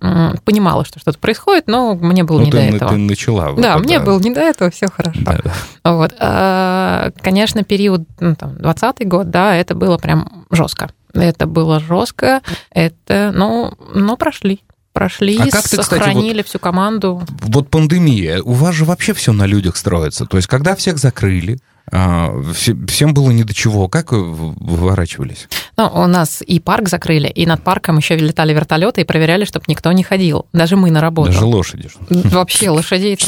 понимала, что что-то происходит, но мне было ну, не ты, до этого. Ты начала. Да, вот мне это... было не до этого, все хорошо. Да, да. Вот. А, конечно, период, ну, там, 20 год, да, это было прям жестко. Это было жестко, это, ну, но прошли прошли, а как ты, сохранили кстати, вот, всю команду. Вот пандемия, у вас же вообще все на людях строится. То есть, когда всех закрыли, а, всем было ни до чего. Как вы выворачивались? Ну, у нас и парк закрыли, и над парком еще летали вертолеты и проверяли, чтобы никто не ходил. Даже мы на работу. Даже лошади. Вообще лошадей.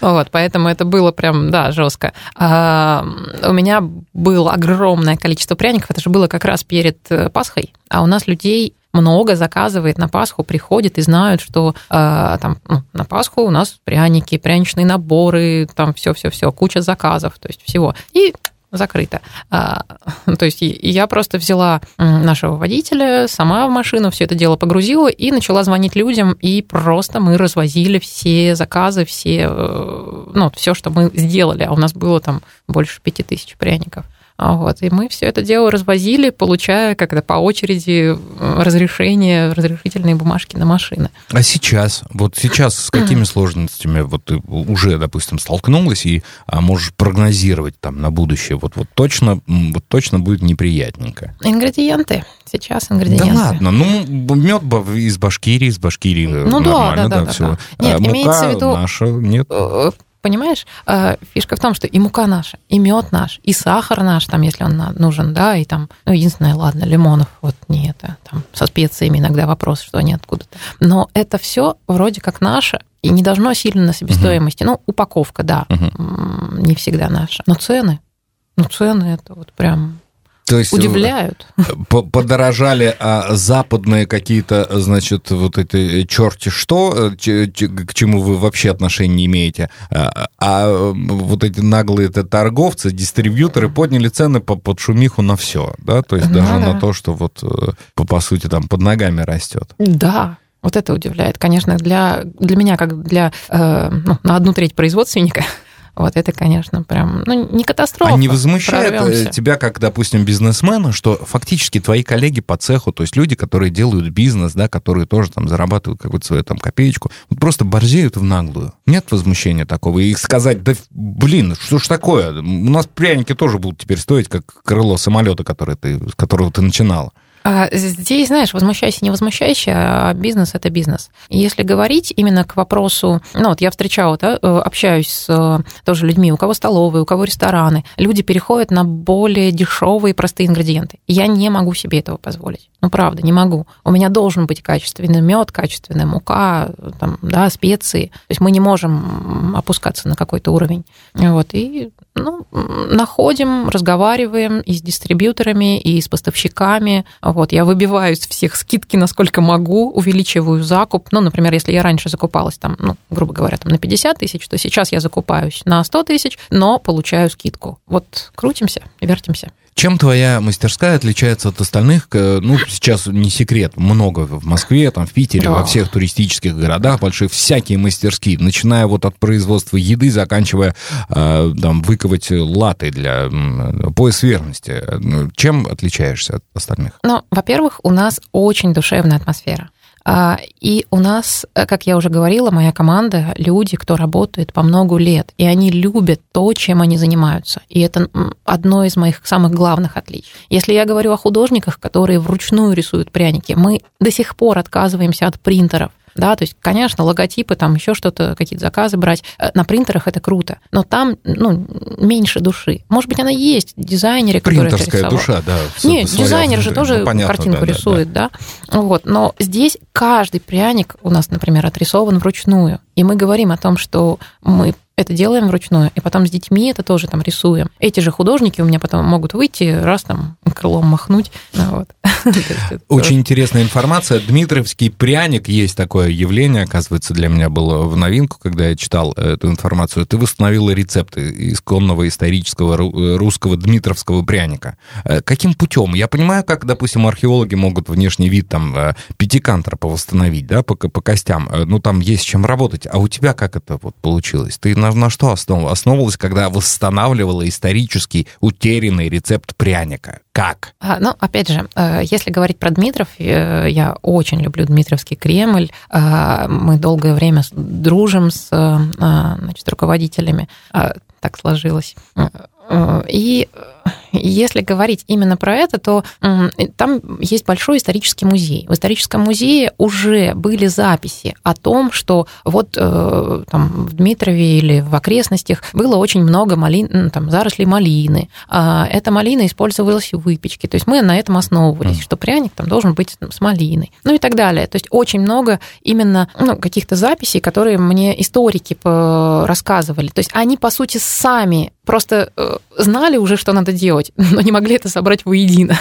Вот, поэтому это было прям, да, жестко. А, у меня было огромное количество пряников. Это же было как раз перед э, Пасхой. А у нас людей много заказывает на Пасху, приходит и знают, что э, там ну, на Пасху у нас пряники, пряничные наборы, там все-все-все, куча заказов, то есть всего. И закрыто. А, [LAUGHS] то есть я просто взяла нашего водителя, сама в машину все это дело погрузила и начала звонить людям, и просто мы развозили все заказы, все, э, ну, все, что мы сделали, а у нас было там больше пяти тысяч пряников. А вот, и мы все это дело развозили, получая как-то по очереди э, разрешение, разрешительные бумажки на машины. А сейчас, вот сейчас с какими [CLEARS THROAT] сложностями вот ты уже, допустим, столкнулась и а, можешь прогнозировать там на будущее, вот, вот точно, вот точно будет неприятненько? Ингредиенты. Сейчас ингредиенты. Да ладно, ну мед из Башкирии, из Башкирии ну, нормально, да, да, да, да, все. Нет, мука в виду... наша, нет? Понимаешь, э, фишка в том, что и мука наша, и мед наш, и сахар наш, там, если он нужен, да, и там, ну, единственное, ладно, лимонов, вот не это, там, со специями иногда вопрос, что они откуда-то. Но это все вроде как наше, и не должно сильно на себестоимости. Угу. Ну, упаковка, да, угу. не всегда наша. Но цены, ну, цены это вот прям то есть Удивляют. Э, подорожали а западные какие-то, значит, вот эти черти что, э, к чему вы вообще отношения не имеете, а, а вот эти наглые -то торговцы, дистрибьюторы подняли цены по, под шумиху на все, да, то есть ну, даже да. на то, что вот э, по, по сути там под ногами растет. Да, вот это удивляет. Конечно, для, для меня, как для э, ну, на одну треть производственника, вот это, конечно, прям, ну, не катастрофа. А не возмущает прорвемся. тебя, как, допустим, бизнесмена, что фактически твои коллеги по цеху, то есть люди, которые делают бизнес, да, которые тоже там зарабатывают какую-то свою там копеечку, просто борзеют в наглую. Нет возмущения такого? И сказать, да, блин, что ж такое? У нас пряники тоже будут теперь стоить, как крыло самолета, который ты, с которого ты начинала. А здесь, знаешь, возмущайся, не возмущайся, а бизнес – это бизнес. Если говорить именно к вопросу, ну вот я встречала, да, э, общаюсь с э, тоже людьми, у кого столовые, у кого рестораны, люди переходят на более дешевые простые ингредиенты. Я не могу себе этого позволить. Ну, правда, не могу. У меня должен быть качественный мед, качественная мука, там, да, специи. То есть мы не можем опускаться на какой-то уровень. Вот, и ну, находим, разговариваем и с дистрибьюторами, и с поставщиками. Вот, я выбиваю из всех скидки, насколько могу, увеличиваю закуп. Ну, например, если я раньше закупалась там, ну, грубо говоря, там на 50 тысяч, то сейчас я закупаюсь на 100 тысяч, но получаю скидку. Вот крутимся, вертимся. Чем твоя мастерская отличается от остальных? Ну, сейчас не секрет, много в Москве, там, в Питере, да. во всех туристических городах больших, всякие мастерские, начиная вот от производства еды, заканчивая э, там, выковать латы для пояс верности. Ну, чем отличаешься от остальных? Ну, во-первых, у нас очень душевная атмосфера. А, и у нас, э, как я уже говорила, моя команда, люди, кто работает по много лет, и они любят то, чем они занимаются. И это одно из моих самых главных отличий. Если я говорю о художниках, которые вручную рисуют пряники, мы до сих пор отказываемся от принтеров Да, то есть, конечно, логотипы, там еще что-то, какие-то заказы брать. Э, на принтерах это круто, но там, ну, меньше души. Может быть, она есть, дизайнеры, которые Принтерская душа, да. Нет, дизайнер же тоже ну, понятно, картинку да, рисует, да, да. Вот, но здесь каждый пряник у нас, например, отрисован вручную. И мы говорим о том, что мы это делаем вручную, и потом с детьми это тоже там рисуем. Эти же художники у меня потом могут выйти, раз там крылом махнуть. Ну, вот. [LAUGHS] Очень интересная информация. Дмитровский пряник, есть такое явление, оказывается, для меня было в новинку, когда я читал эту информацию. Ты восстановила рецепты исконного исторического русского дмитровского пряника. Э, каким путем? Я понимаю, как, допустим, археологи могут внешний вид там э, пятикантропа восстановить, да, по, по костям. Э, ну, там есть чем работать. А у тебя как это вот получилось? Ты на, на что основ, основывалась, когда восстанавливала исторический утерянный рецепт пряника? Как? А, ну, опять же, э, если говорить про Дмитров, э, я очень люблю Дмитровский Кремль. Э, мы долгое время дружим с значит, руководителями. Так сложилось. И если говорить именно про это, то там есть большой исторический музей. В историческом музее уже были записи о том, что вот э, там, в Дмитрове или в окрестностях было очень много малин, там, зарослей малины. А эта малина использовалась в выпечке. То есть мы на этом основывались, mm. что пряник там должен быть с малиной. Ну и так далее. То есть очень много именно ну, каких-то записей, которые мне историки рассказывали. То есть они, по сути, сами просто э, знали уже, что надо делать, [LAUGHS] но не могли это собрать воедино.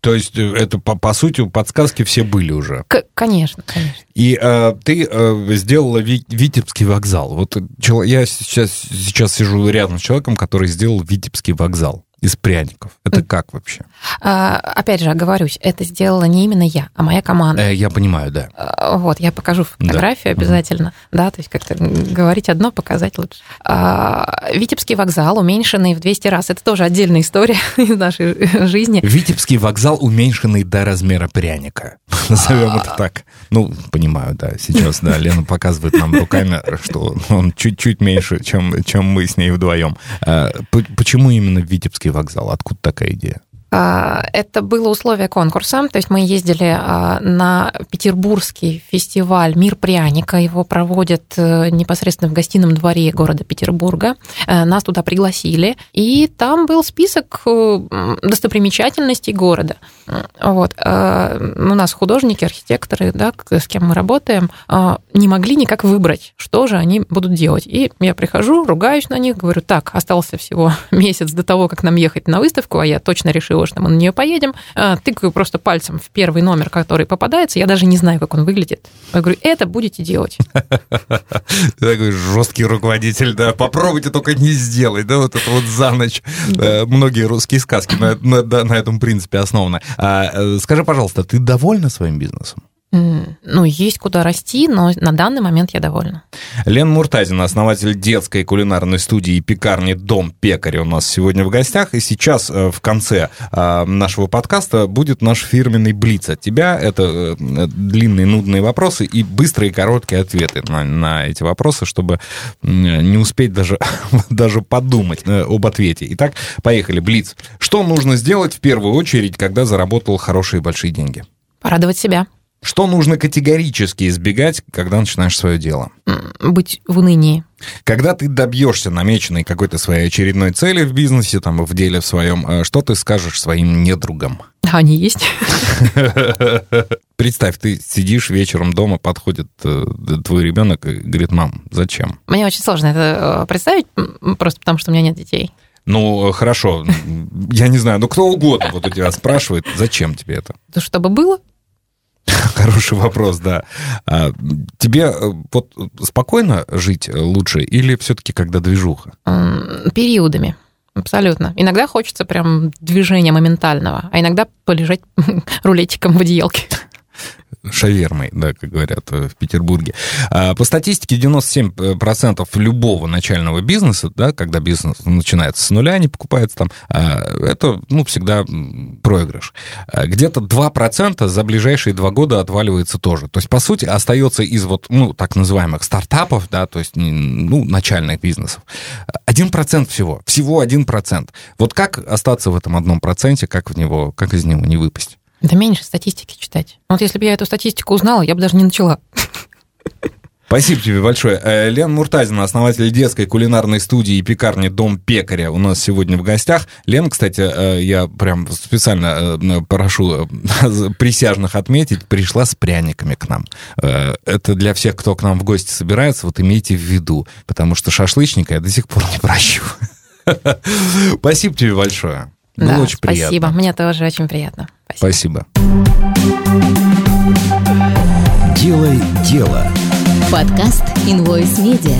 То есть э, это, по, по сути, подсказки все были уже? К- конечно, конечно. И э, ты э, сделала Витебский вокзал. Вот я сейчас, сейчас сижу рядом с человеком, который сделал Витебский вокзал из пряников. Это как вообще? А, опять же, оговорюсь, это сделала не именно я, а моя команда. Э, я понимаю, да. А, вот, я покажу фотографию да. обязательно. Угу. Да, то есть как-то говорить одно, показать лучше. А, Витебский вокзал, уменьшенный в 200 раз. Это тоже отдельная история [LAUGHS] из нашей жизни. Витебский вокзал, уменьшенный до размера пряника. [LAUGHS] Назовем это так. Ну, понимаю, да. Сейчас, да, Лена показывает нам руками, что он чуть-чуть меньше, чем, чем мы с ней вдвоем. А, почему именно Витебский вокзал? Откуда такая идея? А, это было условие конкурса, то есть мы ездили а, на петербургский фестиваль «Мир пряника», его проводят э, непосредственно в гостином дворе города Петербурга. Э, нас туда пригласили, и там был список э, достопримечательностей города. Вот. У нас художники, архитекторы, да, с кем мы работаем, не могли никак выбрать, что же они будут делать. И я прихожу, ругаюсь на них, говорю, так, остался всего [LAUGHS] месяц до того, как нам ехать на выставку, а я точно решила, что мы на нее поедем, а, тыкаю просто пальцем в первый номер, который попадается, я даже не знаю, как он выглядит. Я говорю, это будете делать. [LAUGHS] Такой жесткий руководитель, да, попробуйте только не сделать, да, вот это вот за ночь. Э, многие русские сказки на этом принципе основаны. А, э, скажи, пожалуйста, ты довольна своим бизнесом? Ну, есть куда расти, но на данный момент я довольна. Лен Муртазин, основатель детской кулинарной студии и пекарни «Дом пекаря» у нас сегодня в гостях. И сейчас э, в конце э, нашего подкаста будет наш фирменный блиц от тебя. Это э, длинные нудные вопросы и быстрые короткие ответы на, на эти вопросы, чтобы не успеть даже, [LAUGHS] даже подумать об ответе. Итак, поехали. Блиц. Что нужно сделать в первую очередь, когда заработал хорошие большие деньги? Порадовать себя. Что нужно категорически избегать, когда начинаешь свое дело? Быть в унынии. Когда ты добьешься намеченной какой-то своей очередной цели в бизнесе, там, в деле в своем, э, что ты скажешь своим недругам? Они есть. Представь, ты сидишь вечером дома, подходит э, твой ребенок и говорит, мам, зачем? Мне очень сложно это э, представить, просто потому что у меня нет детей. Ну, хорошо, я не знаю, ну кто угодно вот у тебя спрашивает, зачем тебе это? Чтобы было. [LAUGHS] Хороший вопрос, да. А, тебе э, вот спокойно жить лучше или все-таки когда движуха? Периодами. Абсолютно. Иногда хочется прям движения моментального, а иногда полежать [LAUGHS] рулетиком в одеялке шавермой, да, как говорят в Петербурге. А, по статистике 97% любого начального бизнеса, да, когда бизнес начинается с нуля, не покупается там, а, это, ну, всегда проигрыш. А, где-то 2% за ближайшие два года отваливается тоже. То есть, по сути, остается из вот, ну, так называемых стартапов, да, то есть, ну, начальных бизнесов. 1% всего, всего 1%. Вот как остаться в этом одном проценте, как в него, как из него не выпасть? Да меньше статистики читать. Вот если бы я эту статистику узнала, я бы даже не начала. Спасибо тебе большое. Э, Лен Муртазина, основатель детской кулинарной студии и пекарни «Дом пекаря» у нас сегодня в гостях. Лен, кстати, э, я прям специально э, прошу [LAUGHS] присяжных отметить, пришла с пряниками к нам. Это для всех, кто к нам в гости собирается, вот имейте в виду, потому что шашлычника я до сих пор не прощу. [LAUGHS] Спасибо тебе большое. Было да, очень приятно. Спасибо. Мне тоже очень приятно. Спасибо. спасибо. Делай дело. Подкаст Invoice Media.